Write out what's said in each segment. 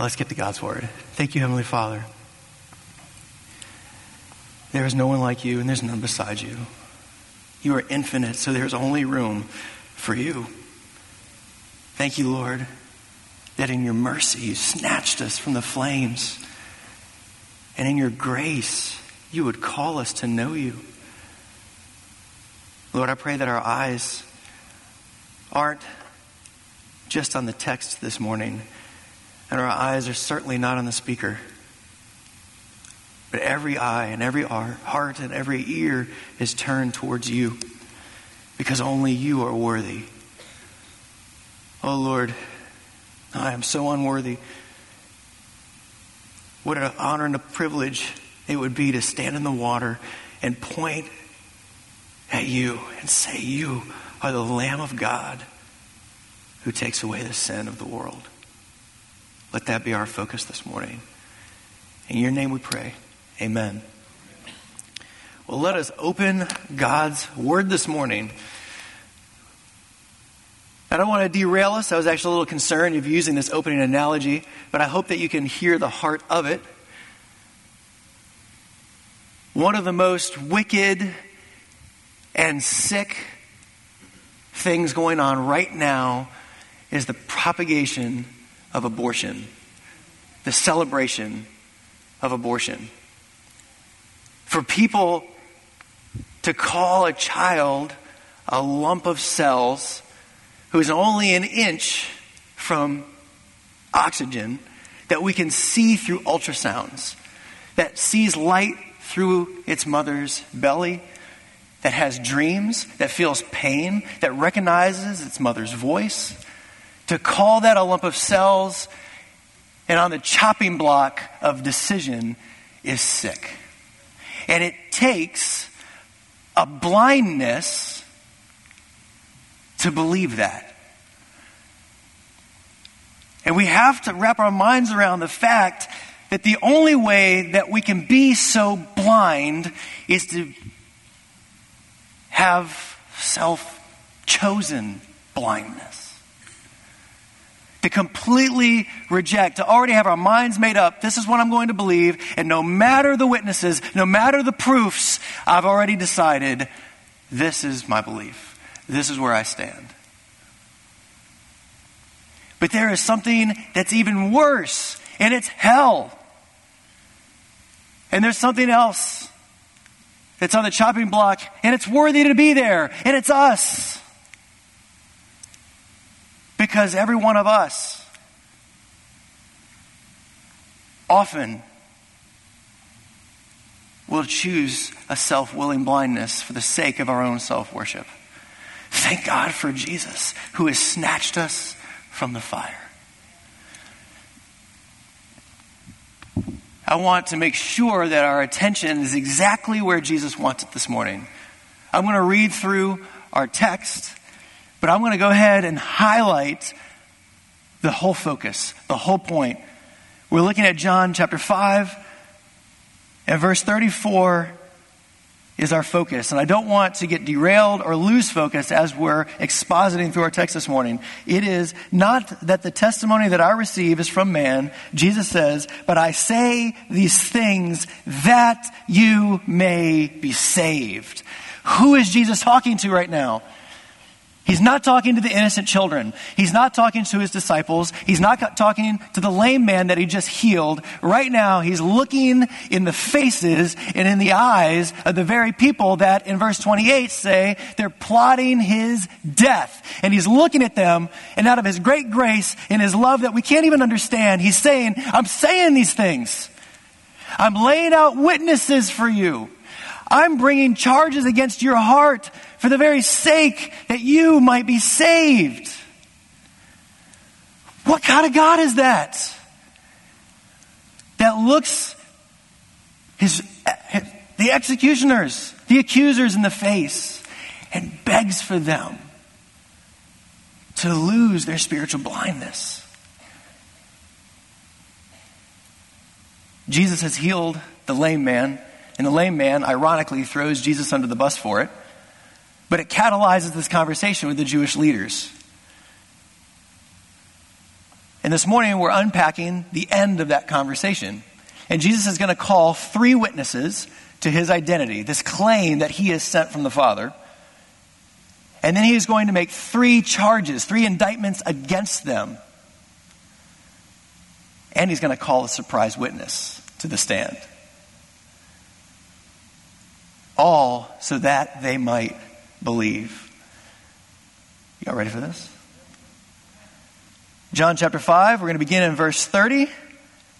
Let's get to God's Word. Thank you, Heavenly Father. There is no one like you, and there's none beside you. You are infinite, so there's only room for you. Thank you, Lord, that in your mercy you snatched us from the flames. And in your grace, you would call us to know you. Lord, I pray that our eyes aren't just on the text this morning, and our eyes are certainly not on the speaker. But every eye and every heart and every ear is turned towards you because only you are worthy. Oh Lord, I am so unworthy. What an honor and a privilege it would be to stand in the water and point at you and say, You are the Lamb of God who takes away the sin of the world. Let that be our focus this morning. In your name we pray. Amen. Well, let us open God's Word this morning. I don't want to derail us. I was actually a little concerned of using this opening analogy, but I hope that you can hear the heart of it. One of the most wicked and sick things going on right now is the propagation of abortion, the celebration of abortion. For people to call a child a lump of cells who is only an inch from oxygen that we can see through ultrasounds, that sees light through its mother's belly, that has dreams, that feels pain, that recognizes its mother's voice, to call that a lump of cells and on the chopping block of decision is sick. And it takes a blindness to believe that. And we have to wrap our minds around the fact that the only way that we can be so blind is to have self chosen blindness to completely reject, to already have our minds made up. This is what I'm going to believe. And no matter the witnesses, no matter the proofs, I've already decided this is my belief. This is where I stand. But there is something that's even worse, and it's hell. And there's something else that's on the chopping block, and it's worthy to be there, and it's us. Because every one of us often will choose a self willing blindness for the sake of our own self worship. Thank God for Jesus who has snatched us from the fire. I want to make sure that our attention is exactly where Jesus wants it this morning. I'm going to read through our text but I'm going to go ahead and highlight the whole focus, the whole point. We're looking at John chapter 5, and verse 34 is our focus. And I don't want to get derailed or lose focus as we're expositing through our text this morning. It is not that the testimony that I receive is from man, Jesus says, but I say these things that you may be saved. Who is Jesus talking to right now? He's not talking to the innocent children. He's not talking to his disciples. He's not talking to the lame man that he just healed. Right now, he's looking in the faces and in the eyes of the very people that in verse 28 say they're plotting his death. And he's looking at them, and out of his great grace and his love that we can't even understand, he's saying, I'm saying these things. I'm laying out witnesses for you. I'm bringing charges against your heart for the very sake that you might be saved. What kind of God is that? That looks his, the executioners, the accusers in the face and begs for them to lose their spiritual blindness. Jesus has healed the lame man, and the lame man, ironically, throws Jesus under the bus for it. But it catalyzes this conversation with the Jewish leaders. And this morning we're unpacking the end of that conversation. And Jesus is going to call three witnesses to his identity, this claim that he is sent from the Father. And then he is going to make three charges, three indictments against them. And he's going to call a surprise witness to the stand. All so that they might believe. Y'all ready for this? John chapter 5, we're going to begin in verse 30.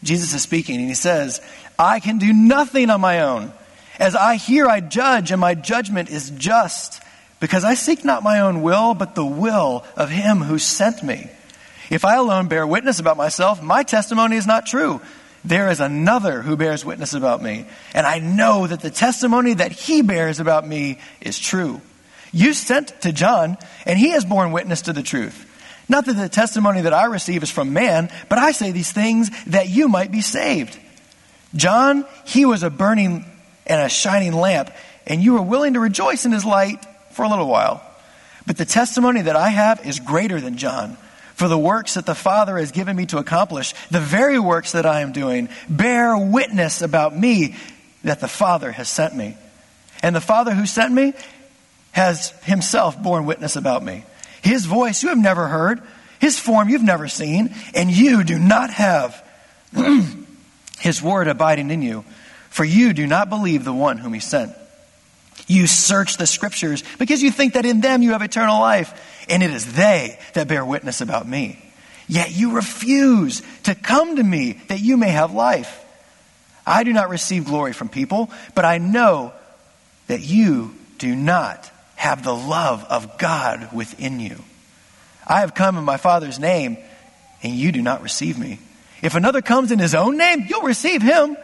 Jesus is speaking, and he says, I can do nothing on my own. As I hear, I judge, and my judgment is just, because I seek not my own will, but the will of him who sent me. If I alone bear witness about myself, my testimony is not true. There is another who bears witness about me, and I know that the testimony that he bears about me is true. You sent to John, and he has borne witness to the truth. Not that the testimony that I receive is from man, but I say these things that you might be saved. John, he was a burning and a shining lamp, and you were willing to rejoice in his light for a little while. But the testimony that I have is greater than John. For the works that the Father has given me to accomplish, the very works that I am doing, bear witness about me that the Father has sent me. And the Father who sent me has himself borne witness about me. His voice you have never heard, his form you've never seen, and you do not have his word abiding in you, for you do not believe the one whom he sent. You search the scriptures because you think that in them you have eternal life, and it is they that bear witness about me. Yet you refuse to come to me that you may have life. I do not receive glory from people, but I know that you do not have the love of God within you. I have come in my Father's name, and you do not receive me. If another comes in his own name, you'll receive him.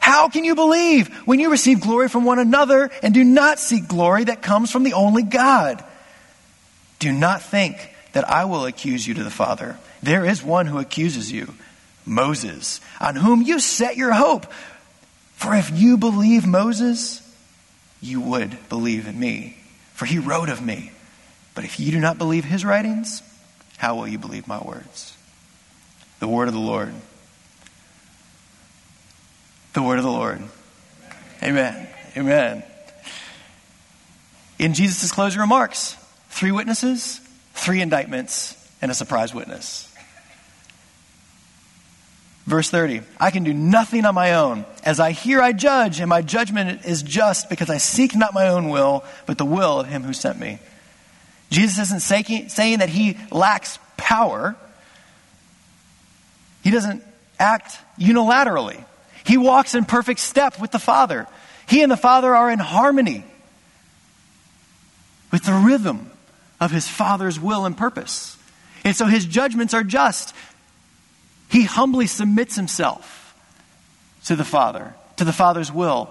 How can you believe when you receive glory from one another and do not seek glory that comes from the only God? Do not think that I will accuse you to the Father. There is one who accuses you, Moses, on whom you set your hope. For if you believe Moses, you would believe in me for he wrote of me. But if you do not believe his writings, how will you believe my words? The word of the Lord. The word of the Lord. Amen. Amen. In Jesus' closing remarks, three witnesses, three indictments, and a surprise witness. Verse 30 I can do nothing on my own. As I hear, I judge, and my judgment is just because I seek not my own will, but the will of him who sent me. Jesus isn't saying that he lacks power, he doesn't act unilaterally. He walks in perfect step with the Father. He and the Father are in harmony with the rhythm of his Father's will and purpose. And so his judgments are just. He humbly submits himself to the Father, to the Father's will,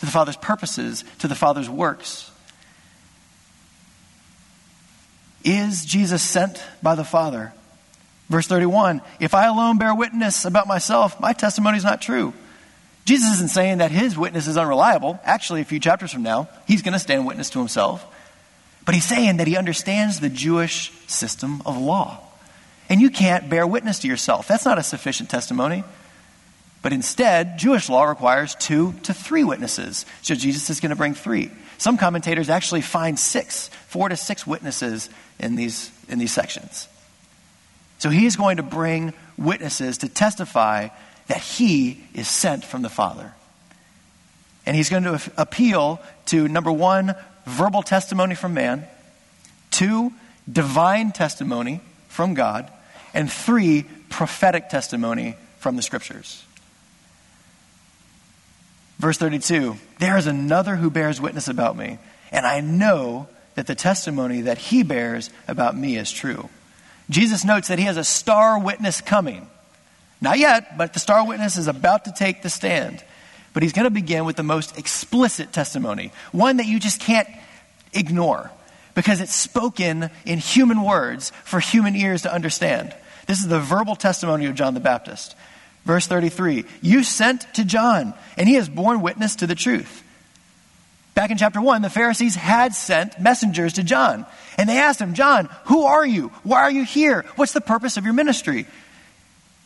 to the Father's purposes, to the Father's works. Is Jesus sent by the Father? Verse 31 If I alone bear witness about myself, my testimony is not true. Jesus isn't saying that his witness is unreliable. Actually, a few chapters from now, he's going to stand witness to himself. But he's saying that he understands the Jewish system of law and you can't bear witness to yourself. That's not a sufficient testimony. But instead, Jewish law requires two to three witnesses. So Jesus is going to bring three. Some commentators actually find six, four to six witnesses in these, in these sections. So he's going to bring witnesses to testify that he is sent from the Father. And he's going to appeal to number one, verbal testimony from man, two, divine testimony from God, and three, prophetic testimony from the scriptures. Verse 32 There is another who bears witness about me, and I know that the testimony that he bears about me is true. Jesus notes that he has a star witness coming. Not yet, but the star witness is about to take the stand. But he's going to begin with the most explicit testimony, one that you just can't ignore because it's spoken in human words for human ears to understand. This is the verbal testimony of John the Baptist. Verse 33 You sent to John, and he has borne witness to the truth. Back in chapter 1, the Pharisees had sent messengers to John, and they asked him, John, who are you? Why are you here? What's the purpose of your ministry?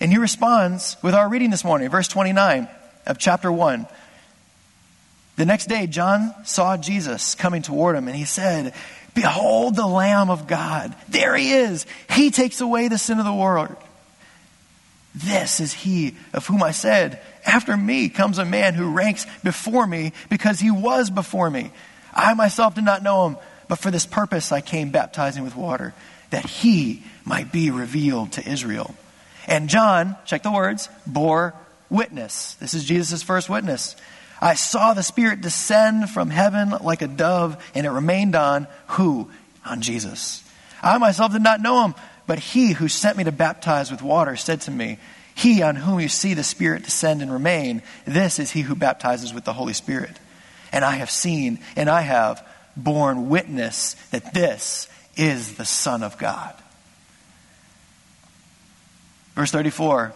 And he responds with our reading this morning, verse 29 of chapter 1. The next day, John saw Jesus coming toward him, and he said, Behold the Lamb of God. There he is. He takes away the sin of the world. This is he of whom I said, After me comes a man who ranks before me because he was before me. I myself did not know him, but for this purpose I came baptizing with water, that he might be revealed to Israel. And John, check the words, bore witness. This is Jesus' first witness. I saw the Spirit descend from heaven like a dove, and it remained on who? On Jesus. I myself did not know him, but he who sent me to baptize with water said to me, He on whom you see the Spirit descend and remain, this is he who baptizes with the Holy Spirit. And I have seen, and I have borne witness that this is the Son of God. Verse 34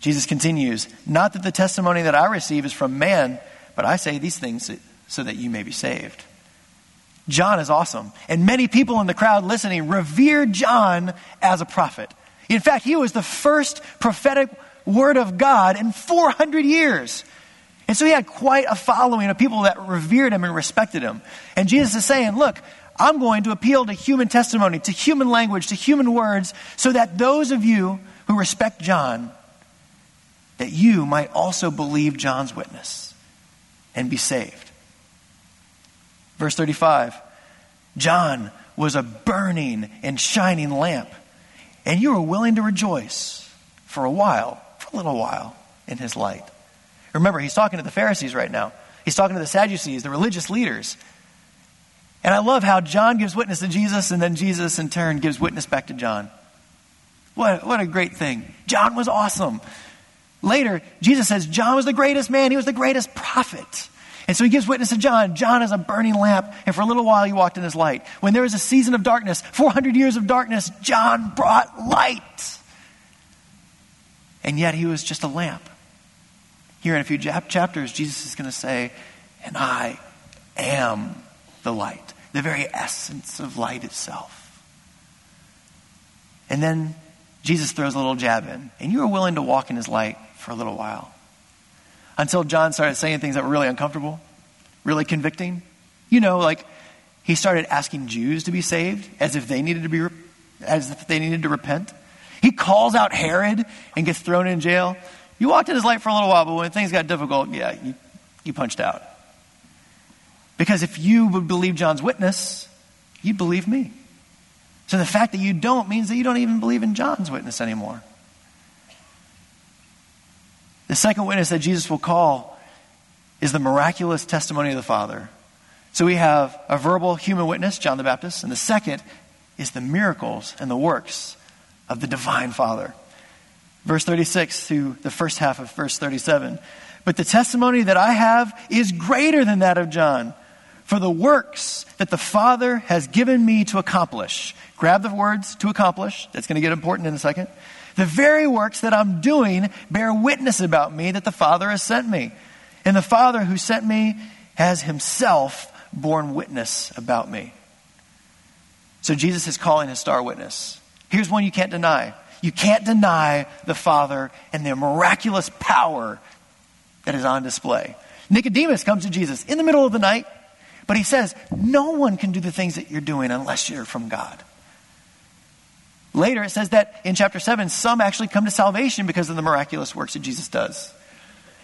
Jesus continues, Not that the testimony that I receive is from man, but I say these things so that you may be saved. John is awesome. And many people in the crowd listening revered John as a prophet. In fact, he was the first prophetic word of God in 400 years. And so he had quite a following of people that revered him and respected him. And Jesus is saying, Look, I'm going to appeal to human testimony, to human language, to human words, so that those of you who respect John that you might also believe John's witness and be saved. Verse 35 John was a burning and shining lamp, and you were willing to rejoice for a while, for a little while, in his light. Remember, he's talking to the Pharisees right now. He's talking to the Sadducees, the religious leaders. And I love how John gives witness to Jesus, and then Jesus, in turn, gives witness back to John. What, what a great thing. John was awesome. Later, Jesus says John was the greatest man, he was the greatest prophet. And so he gives witness to John. John is a burning lamp, and for a little while he walked in his light. When there was a season of darkness, 400 years of darkness, John brought light. And yet he was just a lamp. Here in a few chapters, Jesus is going to say, And I am the light, the very essence of light itself. And then Jesus throws a little jab in, and you are willing to walk in his light for a little while. Until John started saying things that were really uncomfortable, really convicting. You know, like he started asking Jews to be saved as if they needed to be as if they needed to repent. He calls out Herod and gets thrown in jail. You walked in his light for a little while, but when things got difficult, yeah, you, you punched out. Because if you would believe John's witness, you'd believe me. So the fact that you don't means that you don't even believe in John's witness anymore. The second witness that Jesus will call is the miraculous testimony of the Father. So we have a verbal human witness, John the Baptist, and the second is the miracles and the works of the divine Father. Verse 36 to the first half of verse 37. But the testimony that I have is greater than that of John. For the works that the Father has given me to accomplish. Grab the words to accomplish. That's going to get important in a second. The very works that I'm doing bear witness about me that the Father has sent me. And the Father who sent me has himself borne witness about me. So Jesus is calling his star witness. Here's one you can't deny. You can't deny the Father and the miraculous power that is on display. Nicodemus comes to Jesus in the middle of the night, but he says, No one can do the things that you're doing unless you're from God. Later, it says that in chapter 7, some actually come to salvation because of the miraculous works that Jesus does.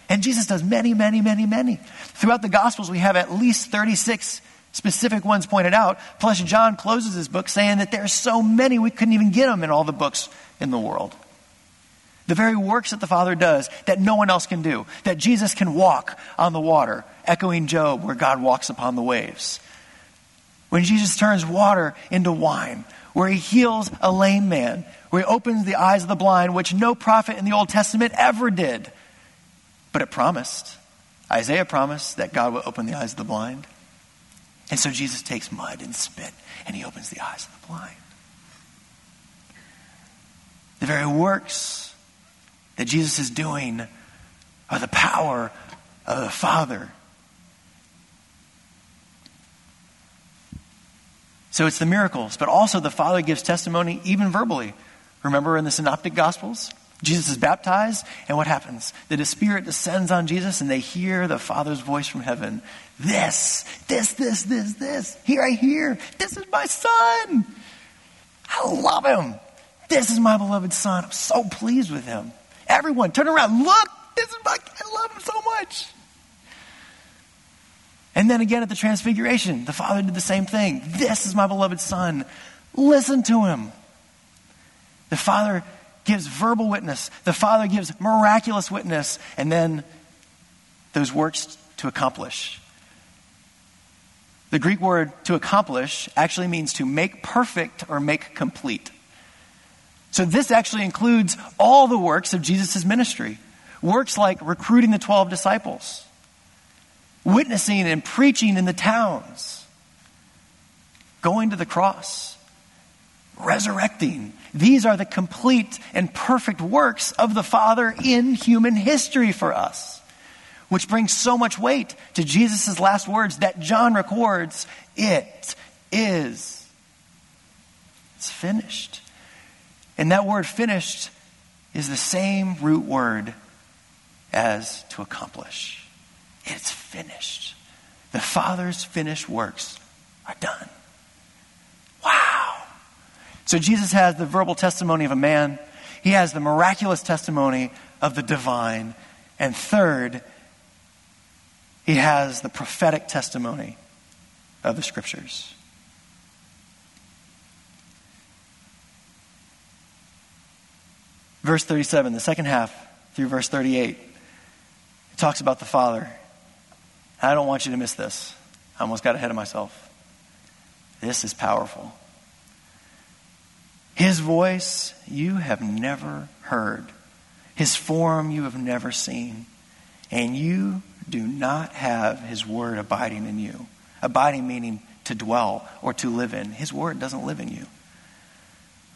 And Jesus does many, many, many, many. Throughout the Gospels, we have at least 36 specific ones pointed out. Plus, John closes his book saying that there are so many we couldn't even get them in all the books in the world. The very works that the Father does that no one else can do, that Jesus can walk on the water, echoing Job, where God walks upon the waves. When Jesus turns water into wine, where he heals a lame man, where he opens the eyes of the blind, which no prophet in the Old Testament ever did. But it promised. Isaiah promised that God would open the eyes of the blind. And so Jesus takes mud and spit and he opens the eyes of the blind. The very works that Jesus is doing are the power of the Father So it's the miracles, but also the Father gives testimony even verbally. Remember in the Synoptic Gospels? Jesus is baptized, and what happens? The Spirit descends on Jesus, and they hear the Father's voice from heaven. This, this, this, this, this. Here I hear. This is my son. I love him. This is my beloved son. I'm so pleased with him. Everyone, turn around. Look, this is my, I love him so much. And then again at the transfiguration, the Father did the same thing. This is my beloved son. Listen to him. The Father gives verbal witness, the Father gives miraculous witness, and then those works to accomplish. The Greek word to accomplish actually means to make perfect or make complete. So this actually includes all the works of Jesus' ministry. Works like recruiting the 12 disciples, witnessing and preaching in the towns, going to the cross, resurrecting. These are the complete and perfect works of the Father in human history for us which brings so much weight to Jesus' last words that John records it is. It's finished. And that word finished is the same root word as to accomplish. It's finished. The Father's finished works are done. Wow. So Jesus has the verbal testimony of a man, he has the miraculous testimony of the divine, and third, he has the prophetic testimony of the scriptures. Verse 37, the second half through verse 38, it talks about the Father. I don't want you to miss this. I almost got ahead of myself. This is powerful. His voice you have never heard, His form you have never seen, and you do not have His word abiding in you. Abiding meaning to dwell or to live in. His word doesn't live in you.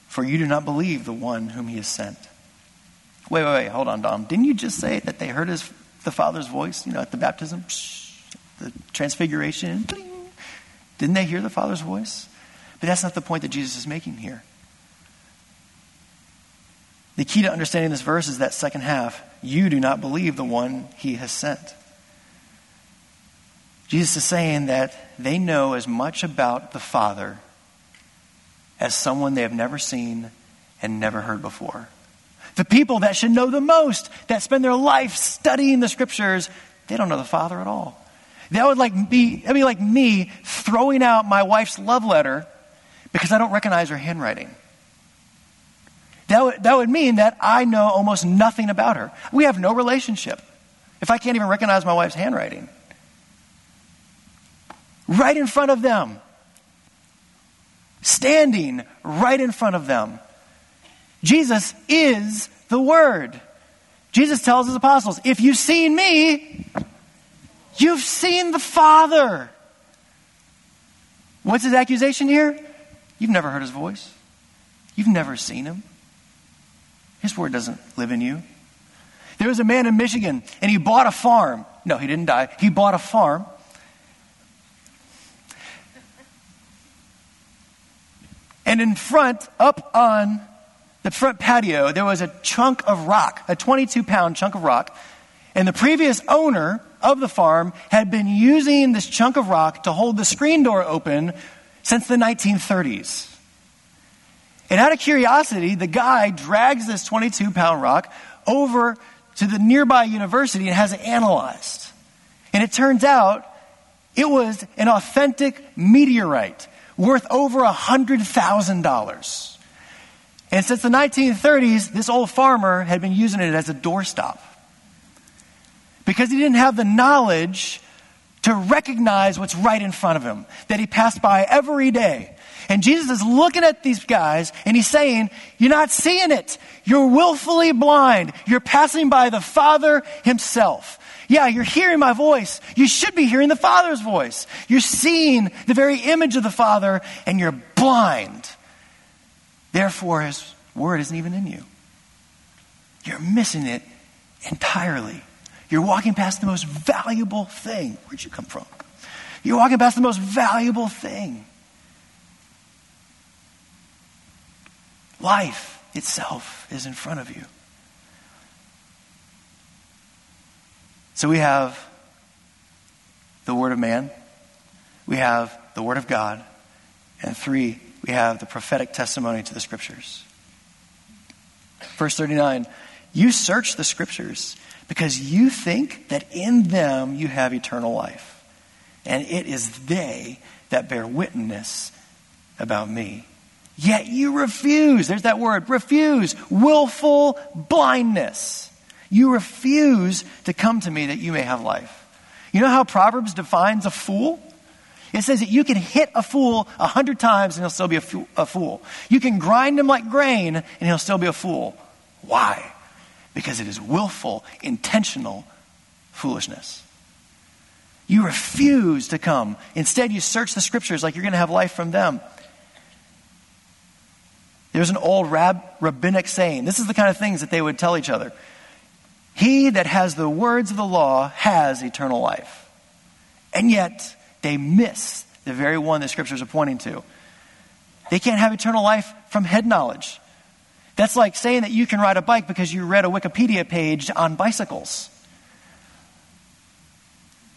For you do not believe the one whom He has sent. Wait, wait, wait. Hold on, Dom. Didn't you just say that they heard his, the Father's voice, you know, at the baptism? The transfiguration? Didn't they hear the Father's voice? But that's not the point that Jesus is making here. The key to understanding this verse is that second half. You do not believe the one he has sent. Jesus is saying that they know as much about the Father as someone they have never seen and never heard before. The people that should know the most, that spend their life studying the scriptures, they don't know the Father at all. That would like be, that'd be like me throwing out my wife's love letter because I don't recognize her handwriting. That would, that would mean that I know almost nothing about her. We have no relationship if I can't even recognize my wife's handwriting right in front of them. Standing right in front of them. Jesus is the Word. Jesus tells his apostles, if you've seen me, you've seen the Father. What's his accusation here? You've never heard his voice. You've never seen him. His word doesn't live in you. There was a man in Michigan, and he bought a farm. No, he didn't die. He bought a farm And in front, up on the front patio, there was a chunk of rock, a 22 pound chunk of rock. And the previous owner of the farm had been using this chunk of rock to hold the screen door open since the 1930s. And out of curiosity, the guy drags this 22 pound rock over to the nearby university and has it analyzed. And it turns out it was an authentic meteorite worth over $100,000. And since the 1930s, this old farmer had been using it as a doorstop. Because he didn't have the knowledge to recognize what's right in front of him, that he passed by every day. And Jesus is looking at these guys and he's saying, You're not seeing it. You're willfully blind. You're passing by the Father himself. Yeah, you're hearing my voice. You should be hearing the Father's voice. You're seeing the very image of the Father, and you're blind. Therefore, His word isn't even in you. You're missing it entirely. You're walking past the most valuable thing. Where'd you come from? You're walking past the most valuable thing life itself is in front of you. So we have the Word of man, we have the Word of God, and three, we have the prophetic testimony to the Scriptures. Verse 39 You search the Scriptures because you think that in them you have eternal life, and it is they that bear witness about me. Yet you refuse. There's that word, refuse. Willful blindness. You refuse to come to me that you may have life. You know how Proverbs defines a fool? It says that you can hit a fool a hundred times and he'll still be a fool. You can grind him like grain and he'll still be a fool. Why? Because it is willful, intentional foolishness. You refuse to come. Instead, you search the scriptures like you're going to have life from them. There's an old rab- rabbinic saying. This is the kind of things that they would tell each other. He that has the words of the law has eternal life. And yet, they miss the very one the scriptures are pointing to. They can't have eternal life from head knowledge. That's like saying that you can ride a bike because you read a Wikipedia page on bicycles.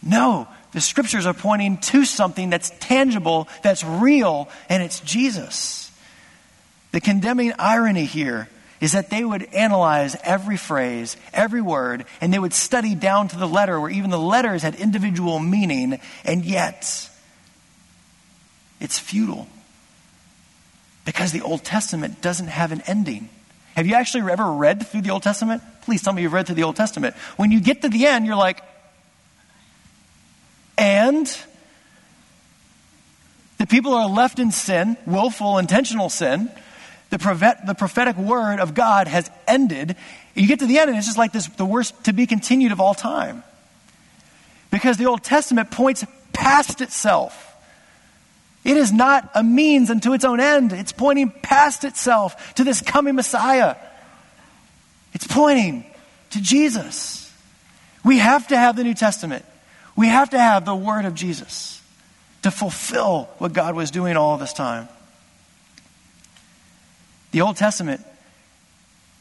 No, the scriptures are pointing to something that's tangible, that's real, and it's Jesus. The condemning irony here is that they would analyze every phrase, every word, and they would study down to the letter where even the letters had individual meaning, and yet it's futile. Because the Old Testament doesn't have an ending. Have you actually ever read through the Old Testament? Please tell me you've read through the Old Testament. When you get to the end, you're like, and the people are left in sin, willful, intentional sin the, prophet, the prophetic word of God has ended. You get to the end, and it's just like this the worst to be continued of all time. Because the Old Testament points past itself. It is not a means unto its own end. It's pointing past itself to this coming Messiah. It's pointing to Jesus. We have to have the New Testament. We have to have the Word of Jesus to fulfill what God was doing all this time. The Old Testament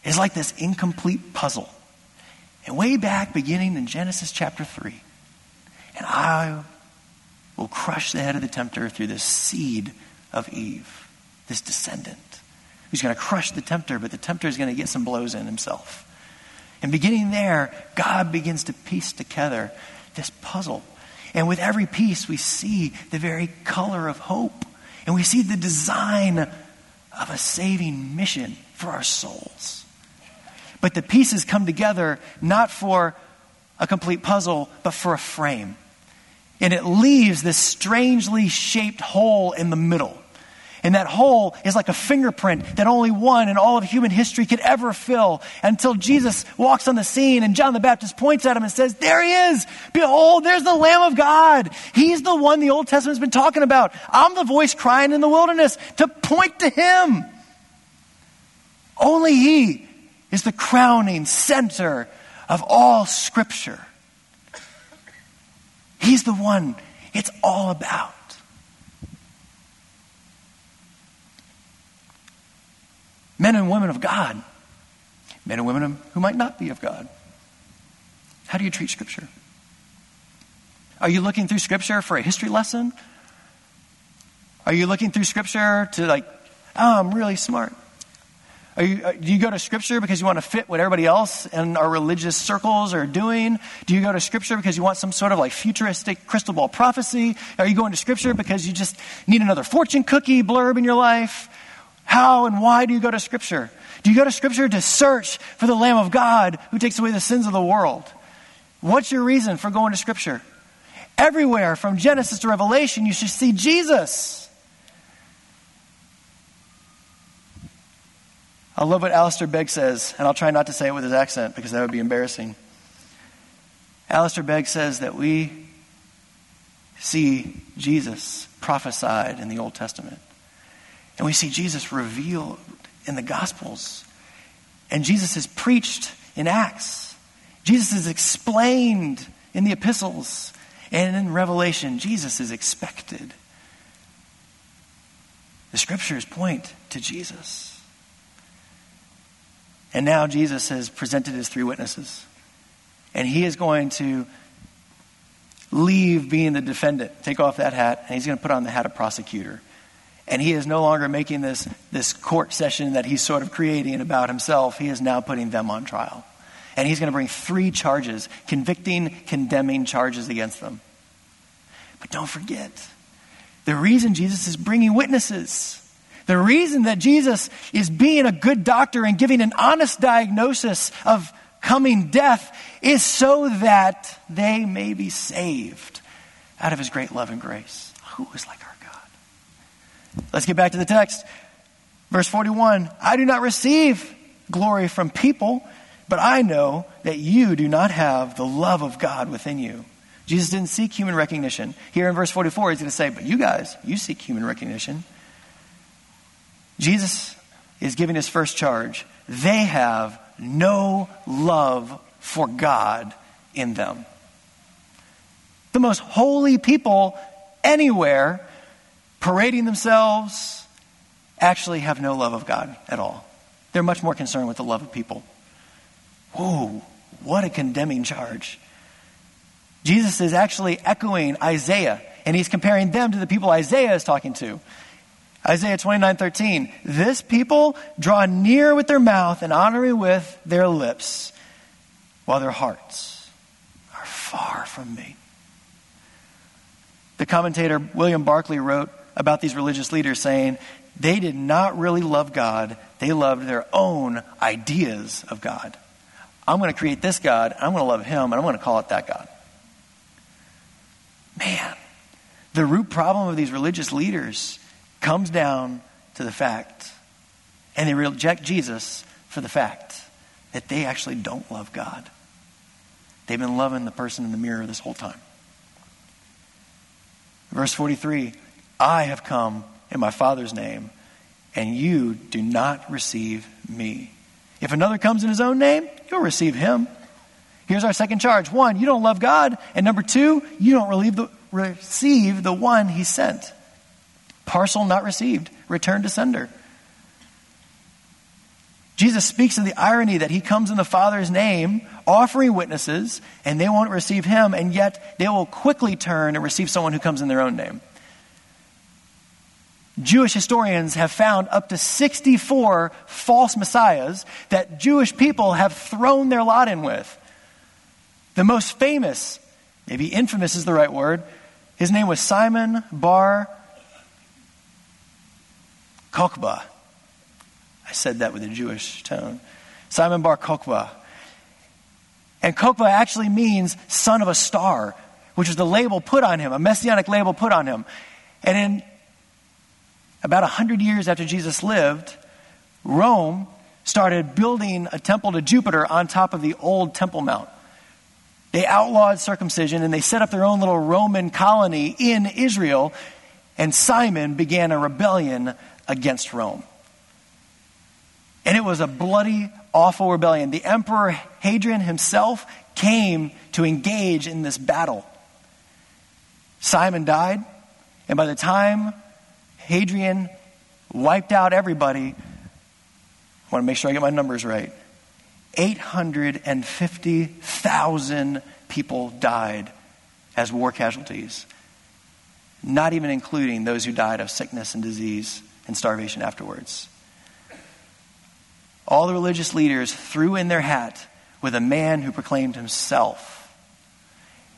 is like this incomplete puzzle. And way back, beginning in Genesis chapter 3, and I will crush the head of the tempter through the seed of Eve, this descendant, who's going to crush the tempter, but the tempter is going to get some blows in himself. And beginning there, God begins to piece together this puzzle. And with every piece, we see the very color of hope. And we see the design of a saving mission for our souls. But the pieces come together not for a complete puzzle, but for a frame. And it leaves this strangely shaped hole in the middle. And that hole is like a fingerprint that only one in all of human history could ever fill until Jesus walks on the scene and John the Baptist points at him and says, There he is! Behold, there's the Lamb of God. He's the one the Old Testament's been talking about. I'm the voice crying in the wilderness to point to him. Only he is the crowning center of all Scripture. He's the one it's all about. men and women of God, men and women who might not be of God. How do you treat Scripture? Are you looking through Scripture for a history lesson? Are you looking through Scripture to, like, oh, I'm really smart? You, uh, do you go to Scripture because you want to fit what everybody else in our religious circles are doing? Do you go to Scripture because you want some sort of like futuristic crystal ball prophecy? Are you going to Scripture because you just need another fortune cookie blurb in your life? How and why do you go to Scripture? Do you go to Scripture to search for the Lamb of God who takes away the sins of the world? What's your reason for going to Scripture? Everywhere from Genesis to Revelation, you should see Jesus. I love what Alistair Begg says, and I'll try not to say it with his accent because that would be embarrassing. Alistair Begg says that we see Jesus prophesied in the Old Testament. And we see Jesus revealed in the Gospels. And Jesus is preached in Acts. Jesus is explained in the epistles. And in Revelation, Jesus is expected. The scriptures point to Jesus. And now Jesus has presented his three witnesses. And he is going to leave being the defendant, take off that hat, and he's going to put on the hat of prosecutor. And he is no longer making this, this court session that he's sort of creating about himself. He is now putting them on trial. And he's going to bring three charges convicting, condemning charges against them. But don't forget, the reason Jesus is bringing witnesses, the reason that Jesus is being a good doctor and giving an honest diagnosis of coming death is so that they may be saved out of his great love and grace. Who is like our God? Let's get back to the text. Verse 41 I do not receive glory from people, but I know that you do not have the love of God within you. Jesus didn't seek human recognition. Here in verse 44, he's going to say, But you guys, you seek human recognition. Jesus is giving his first charge. They have no love for God in them. The most holy people anywhere, parading themselves, actually have no love of God at all. They're much more concerned with the love of people. Whoa, what a condemning charge. Jesus is actually echoing Isaiah, and he's comparing them to the people Isaiah is talking to. Isaiah 29 13. This people draw near with their mouth and honor me with their lips, while their hearts are far from me. The commentator William Barclay wrote about these religious leaders saying, they did not really love God, they loved their own ideas of God. I'm going to create this God, I'm going to love him, and I'm going to call it that God. Man, the root problem of these religious leaders comes down to the fact, and they reject Jesus for the fact that they actually don't love God. They've been loving the person in the mirror this whole time. Verse 43 I have come in my Father's name, and you do not receive me. If another comes in his own name, you'll receive him. Here's our second charge. One, you don't love God. And number two, you don't the, receive the one he sent. Parcel not received, return to sender. Jesus speaks of the irony that he comes in the Father's name, offering witnesses, and they won't receive him, and yet they will quickly turn and receive someone who comes in their own name. Jewish historians have found up to 64 false messiahs that Jewish people have thrown their lot in with. The most famous, maybe infamous is the right word, his name was Simon Bar Kokhba. I said that with a Jewish tone. Simon Bar Kokhba. And Kokhba actually means son of a star, which was the label put on him, a messianic label put on him. And in about 100 years after Jesus lived, Rome started building a temple to Jupiter on top of the old Temple Mount. They outlawed circumcision and they set up their own little Roman colony in Israel. And Simon began a rebellion against Rome. And it was a bloody, awful rebellion. The Emperor Hadrian himself came to engage in this battle. Simon died, and by the time Hadrian wiped out everybody, I want to make sure I get my numbers right. 850,000 people died as war casualties, not even including those who died of sickness and disease and starvation afterwards. All the religious leaders threw in their hat with a man who proclaimed himself.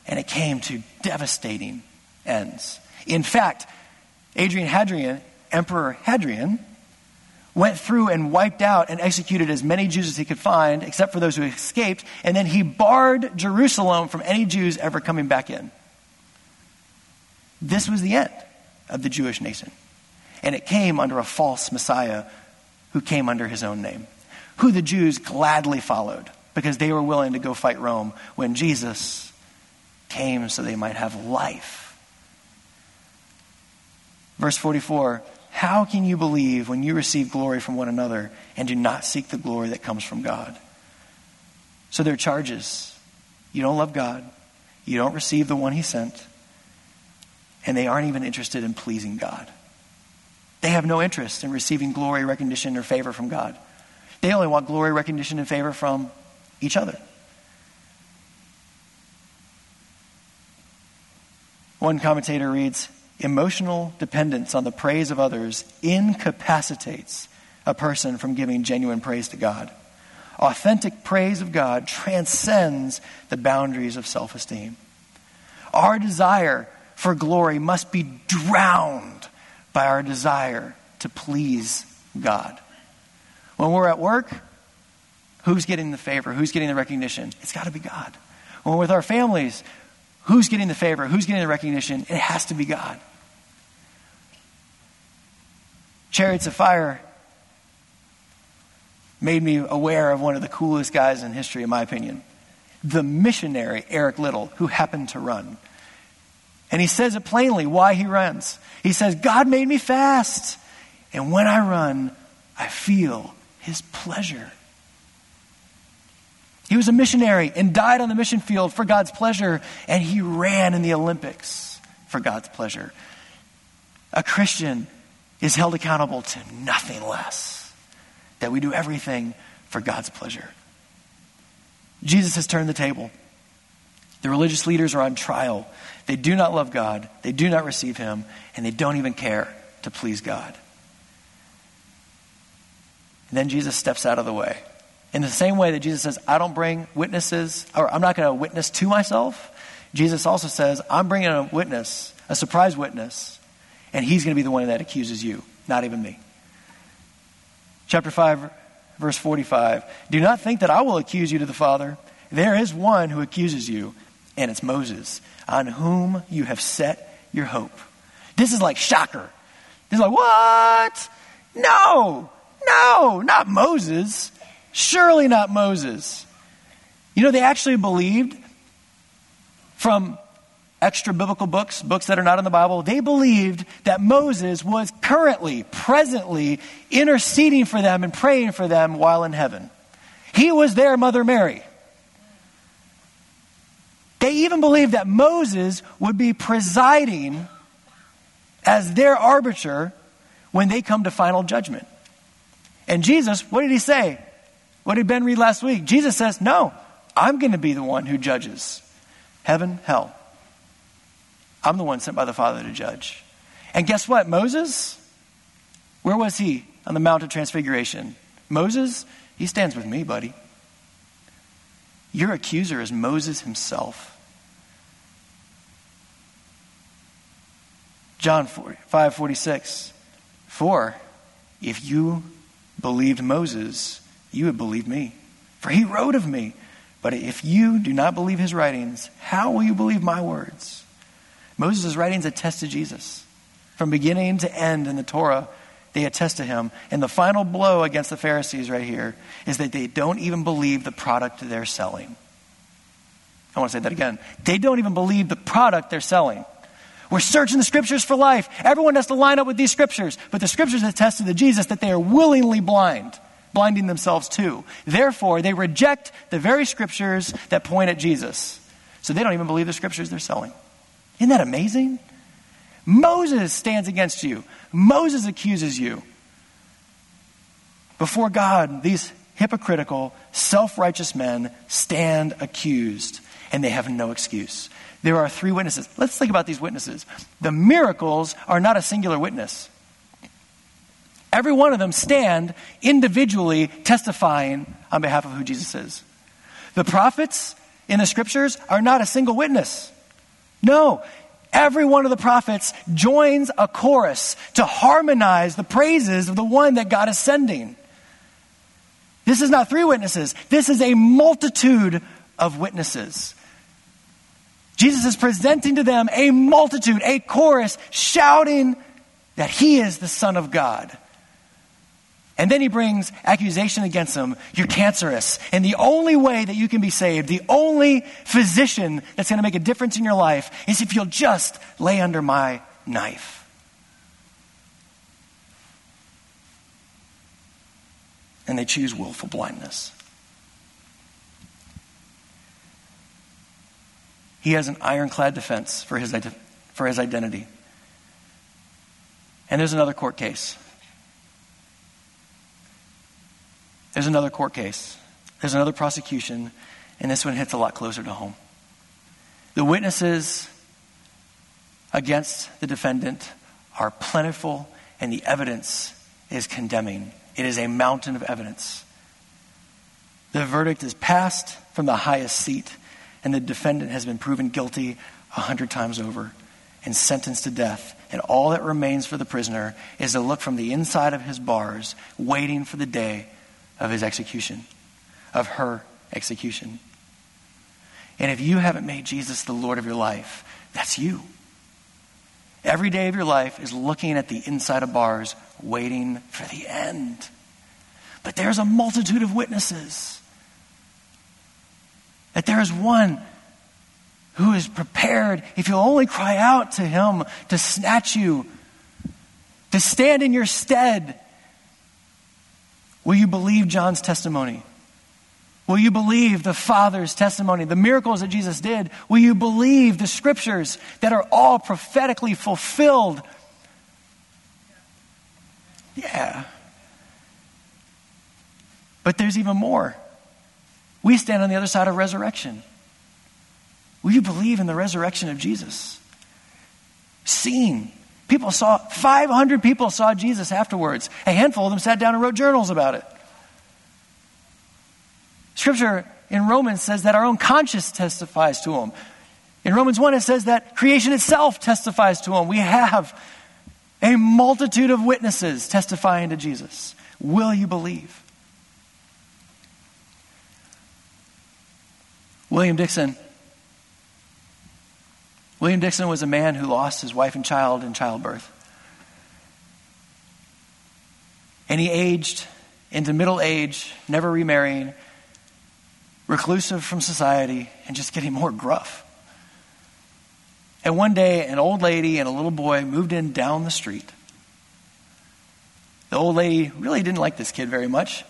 And it came to devastating ends. In fact, Adrian Hadrian, Emperor Hadrian, went through and wiped out and executed as many Jews as he could find, except for those who escaped, and then he barred Jerusalem from any Jews ever coming back in. This was the end of the Jewish nation. And it came under a false Messiah who came under his own name, who the Jews gladly followed because they were willing to go fight Rome when Jesus came so they might have life. Verse 44 how can you believe when you receive glory from one another and do not seek the glory that comes from God? So there are charges. You don't love God, you don't receive the one He sent, and they aren't even interested in pleasing God. They have no interest in receiving glory, recognition, or favor from God. They only want glory, recognition, and favor from each other. One commentator reads Emotional dependence on the praise of others incapacitates a person from giving genuine praise to God. Authentic praise of God transcends the boundaries of self esteem. Our desire for glory must be drowned by our desire to please God. When we're at work, who's getting the favor? Who's getting the recognition? It's got to be God. When we're with our families, who's getting the favor? Who's getting the recognition? It has to be God. Chariots of Fire made me aware of one of the coolest guys in history, in my opinion. The missionary, Eric Liddell, who happened to run. And he says it plainly why he runs. He says, God made me fast. And when I run, I feel his pleasure. He was a missionary and died on the mission field for God's pleasure, and he ran in the Olympics for God's pleasure. A Christian is held accountable to nothing less that we do everything for God's pleasure. Jesus has turned the table. The religious leaders are on trial. They do not love God, they do not receive Him, and they don't even care to please God. And then Jesus steps out of the way. In the same way that Jesus says, I don't bring witnesses, or I'm not going to witness to myself, Jesus also says, I'm bringing a witness, a surprise witness, and he's going to be the one that accuses you, not even me. Chapter 5, verse 45. Do not think that I will accuse you to the Father. There is one who accuses you, and it's Moses, on whom you have set your hope. This is like shocker. This is like, what? No, no, not Moses. Surely not Moses. You know, they actually believed from extra biblical books, books that are not in the Bible, they believed that Moses was currently, presently interceding for them and praying for them while in heaven. He was their Mother Mary. They even believed that Moses would be presiding as their arbiter when they come to final judgment. And Jesus, what did he say? What did Ben read last week? Jesus says, No, I'm going to be the one who judges heaven, hell. I'm the one sent by the Father to judge. And guess what? Moses, where was he on the Mount of Transfiguration? Moses, he stands with me, buddy. Your accuser is Moses himself. John 5 46. For if you believed Moses, you would believe me. For he wrote of me. But if you do not believe his writings, how will you believe my words? Moses' writings attest to Jesus. From beginning to end in the Torah, they attest to him. And the final blow against the Pharisees right here is that they don't even believe the product they're selling. I want to say that again. They don't even believe the product they're selling. We're searching the scriptures for life. Everyone has to line up with these scriptures. But the scriptures attest to Jesus that they are willingly blind, blinding themselves to. Therefore, they reject the very scriptures that point at Jesus. So they don't even believe the scriptures they're selling. Isn't that amazing? Moses stands against you. Moses accuses you. Before God, these hypocritical, self righteous men stand accused, and they have no excuse. There are three witnesses. Let's think about these witnesses. The miracles are not a singular witness. Every one of them stand individually testifying on behalf of who Jesus is. The prophets in the scriptures are not a single witness. No. Every one of the prophets joins a chorus to harmonize the praises of the one that God is sending. This is not three witnesses, this is a multitude of witnesses. Jesus is presenting to them a multitude, a chorus, shouting that he is the Son of God. And then he brings accusation against them. You're cancerous. And the only way that you can be saved, the only physician that's going to make a difference in your life, is if you'll just lay under my knife. And they choose willful blindness. He has an ironclad defense for his, for his identity. And there's another court case. There's another court case, there's another prosecution, and this one hits a lot closer to home. The witnesses against the defendant are plentiful, and the evidence is condemning. It is a mountain of evidence. The verdict is passed from the highest seat, and the defendant has been proven guilty a hundred times over and sentenced to death. And all that remains for the prisoner is to look from the inside of his bars, waiting for the day of his execution, of her execution. And if you haven't made Jesus the Lord of your life, that's you. Every day of your life is looking at the inside of bars, waiting for the end. But there's a multitude of witnesses. That there is one who is prepared, if you'll only cry out to him, to snatch you, to stand in your stead. Will you believe John's testimony? Will you believe the Father's testimony, the miracles that Jesus did? Will you believe the scriptures that are all prophetically fulfilled? Yeah. But there's even more. We stand on the other side of resurrection. Will you believe in the resurrection of Jesus? Seeing. People saw, 500 people saw Jesus afterwards. A handful of them sat down and wrote journals about it. Scripture in Romans says that our own conscience testifies to him. In Romans 1, it says that creation itself testifies to him. We have a multitude of witnesses testifying to Jesus. Will you believe? William Dixon William Dixon was a man who lost his wife and child in childbirth. And he aged into middle age, never remarrying, reclusive from society, and just getting more gruff. And one day, an old lady and a little boy moved in down the street. The old lady really didn't like this kid very much.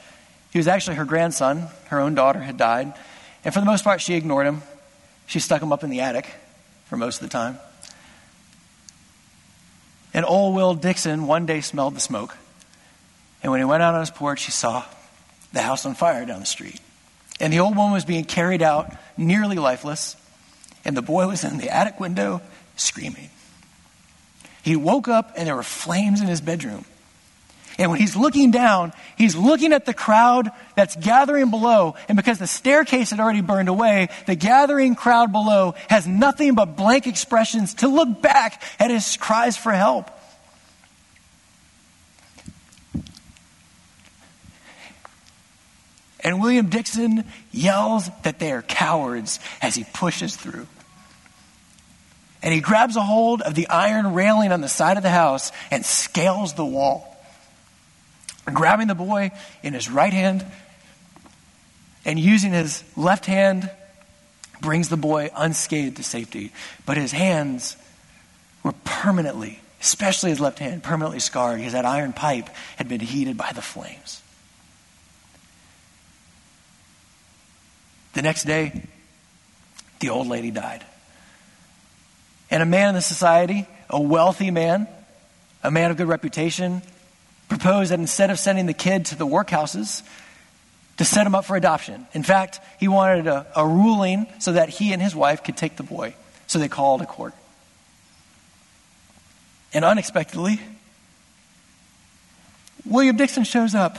He was actually her grandson. Her own daughter had died. And for the most part, she ignored him. She stuck him up in the attic for most of the time. And old Will Dixon one day smelled the smoke. And when he went out on his porch, he saw the house on fire down the street. And the old woman was being carried out, nearly lifeless. And the boy was in the attic window screaming. He woke up and there were flames in his bedroom. And when he's looking down, he's looking at the crowd that's gathering below. And because the staircase had already burned away, the gathering crowd below has nothing but blank expressions to look back at his cries for help. And William Dixon yells that they are cowards as he pushes through. And he grabs a hold of the iron railing on the side of the house and scales the wall grabbing the boy in his right hand and using his left hand brings the boy unscathed to safety. But his hands were permanently, especially his left hand, permanently scarred because that iron pipe had been heated by the flames. The next day, the old lady died. And a man in the society, a wealthy man, a man of good reputation, proposed that instead of sending the kid to the workhouses, to set him up for adoption. In fact, he wanted a, a ruling so that he and his wife could take the boy. So they called a court. And unexpectedly, William Dixon shows up.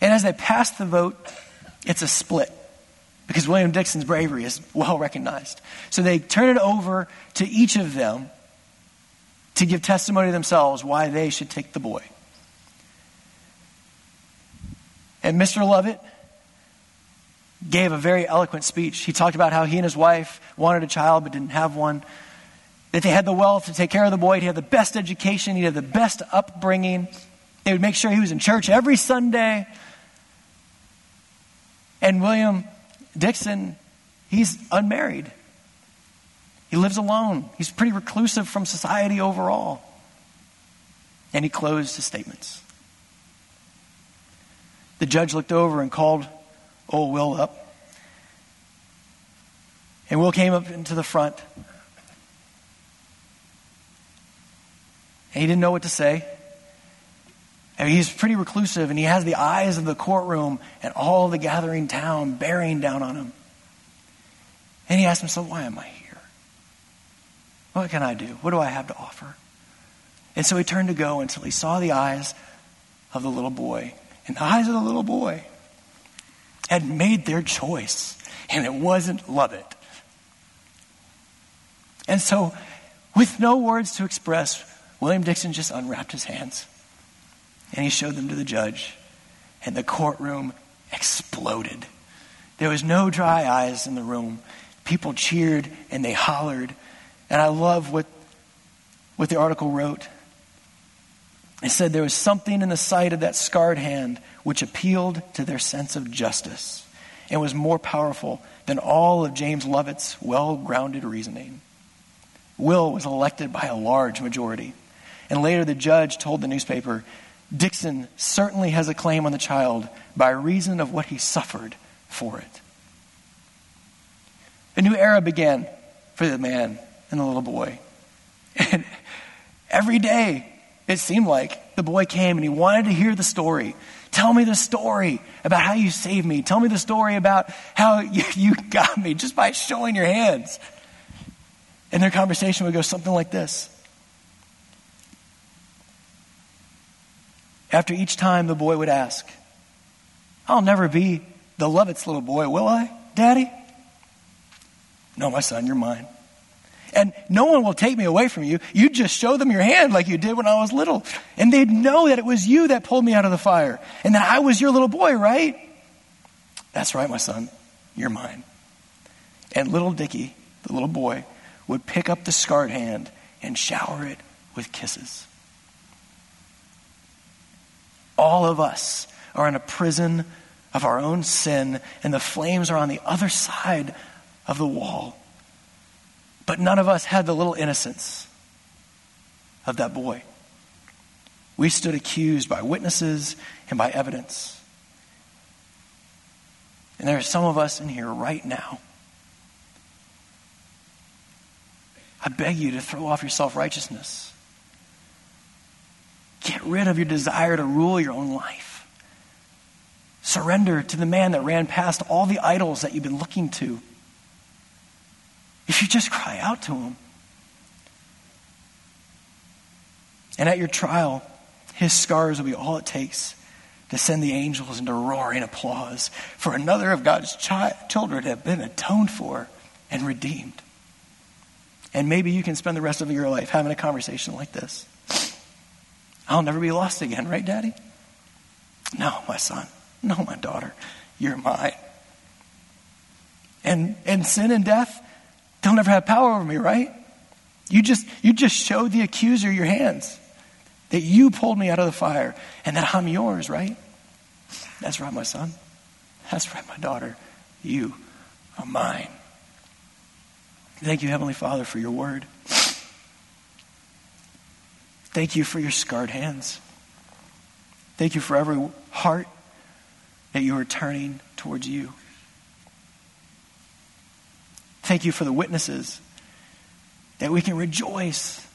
And as they pass the vote, it's a split because William Dixon's bravery is well recognized. So they turn it over to each of them to give testimony themselves why they should take the boy. And Mr. Lovett gave a very eloquent speech. He talked about how he and his wife wanted a child but didn't have one. That they had the wealth to take care of the boy. He had the best education. He had the best upbringing. They would make sure he was in church every Sunday. And William Dixon, he's unmarried. He lives alone. He's pretty reclusive from society overall. And he closed his statements. The judge looked over and called old Will up. And Will came up into the front. And he didn't know what to say. Mean, he's pretty reclusive, and he has the eyes of the courtroom and all the gathering town bearing down on him. And he asked himself, Why am I? What can I do? What do I have to offer? And so he turned to go until he saw the eyes of the little boy. And the eyes of the little boy had made their choice, and it wasn't Lovett. And so, with no words to express, William Dixon just unwrapped his hands and he showed them to the judge, and the courtroom exploded. There was no dry eyes in the room. People cheered and they hollered. And I love what, what the article wrote. It said there was something in the sight of that scarred hand which appealed to their sense of justice and was more powerful than all of James Lovett's well grounded reasoning. Will was elected by a large majority. And later the judge told the newspaper Dixon certainly has a claim on the child by reason of what he suffered for it. A new era began for the man and the little boy. And every day it seemed like the boy came and he wanted to hear the story. Tell me the story about how you saved me. Tell me the story about how you, you got me just by showing your hands. And their conversation would go something like this After each time, the boy would ask, I'll never be the Lovett's little boy, will I, Daddy? No, my son, you're mine. And no one will take me away from you. You just show them your hand like you did when I was little. And they'd know that it was you that pulled me out of the fire and that I was your little boy, right? That's right, my son. You're mine. And little Dicky, the little boy, would pick up the scarred hand and shower it with kisses. All of us are in a prison of our own sin, and the flames are on the other side of the wall. But none of us had the little innocence of that boy. We stood accused by witnesses and by evidence. And there are some of us in here right now. I beg you to throw off your self righteousness. Get rid of your desire to rule your own life. Surrender to the man that ran past all the idols that you've been looking to. If you just cry out to him. And at your trial, his scars will be all it takes to send the angels into roaring applause for another of God's chi- children have been atoned for and redeemed. And maybe you can spend the rest of your life having a conversation like this. I'll never be lost again, right, Daddy? No, my son. No, my daughter. You're mine. And, and sin and death, they'll never have power over me, right? You just, you just showed the accuser your hands. That you pulled me out of the fire and that I'm yours, right? That's right, my son. That's right, my daughter. You are mine. Thank you, Heavenly Father, for your word. Thank you for your scarred hands. Thank you for every heart that you are turning towards you. Thank you for the witnesses that we can rejoice,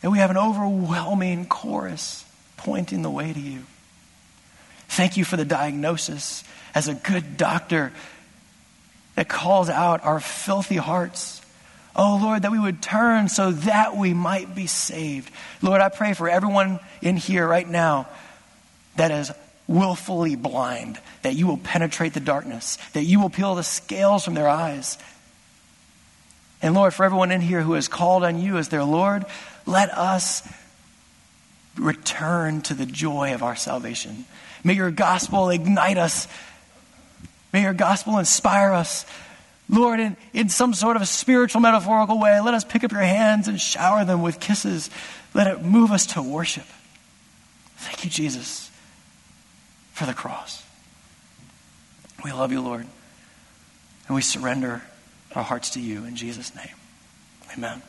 that we have an overwhelming chorus pointing the way to you. Thank you for the diagnosis as a good doctor that calls out our filthy hearts Oh, Lord, that we would turn so that we might be saved. Lord, I pray for everyone in here right now that is willfully blind, that you will penetrate the darkness, that you will peel the scales from their eyes. And Lord, for everyone in here who has called on you as their Lord, let us return to the joy of our salvation. May your gospel ignite us. May your gospel inspire us. Lord, in, in some sort of a spiritual, metaphorical way, let us pick up your hands and shower them with kisses. Let it move us to worship. Thank you, Jesus, for the cross. We love you, Lord, and we surrender our hearts to you in Jesus' name. Amen.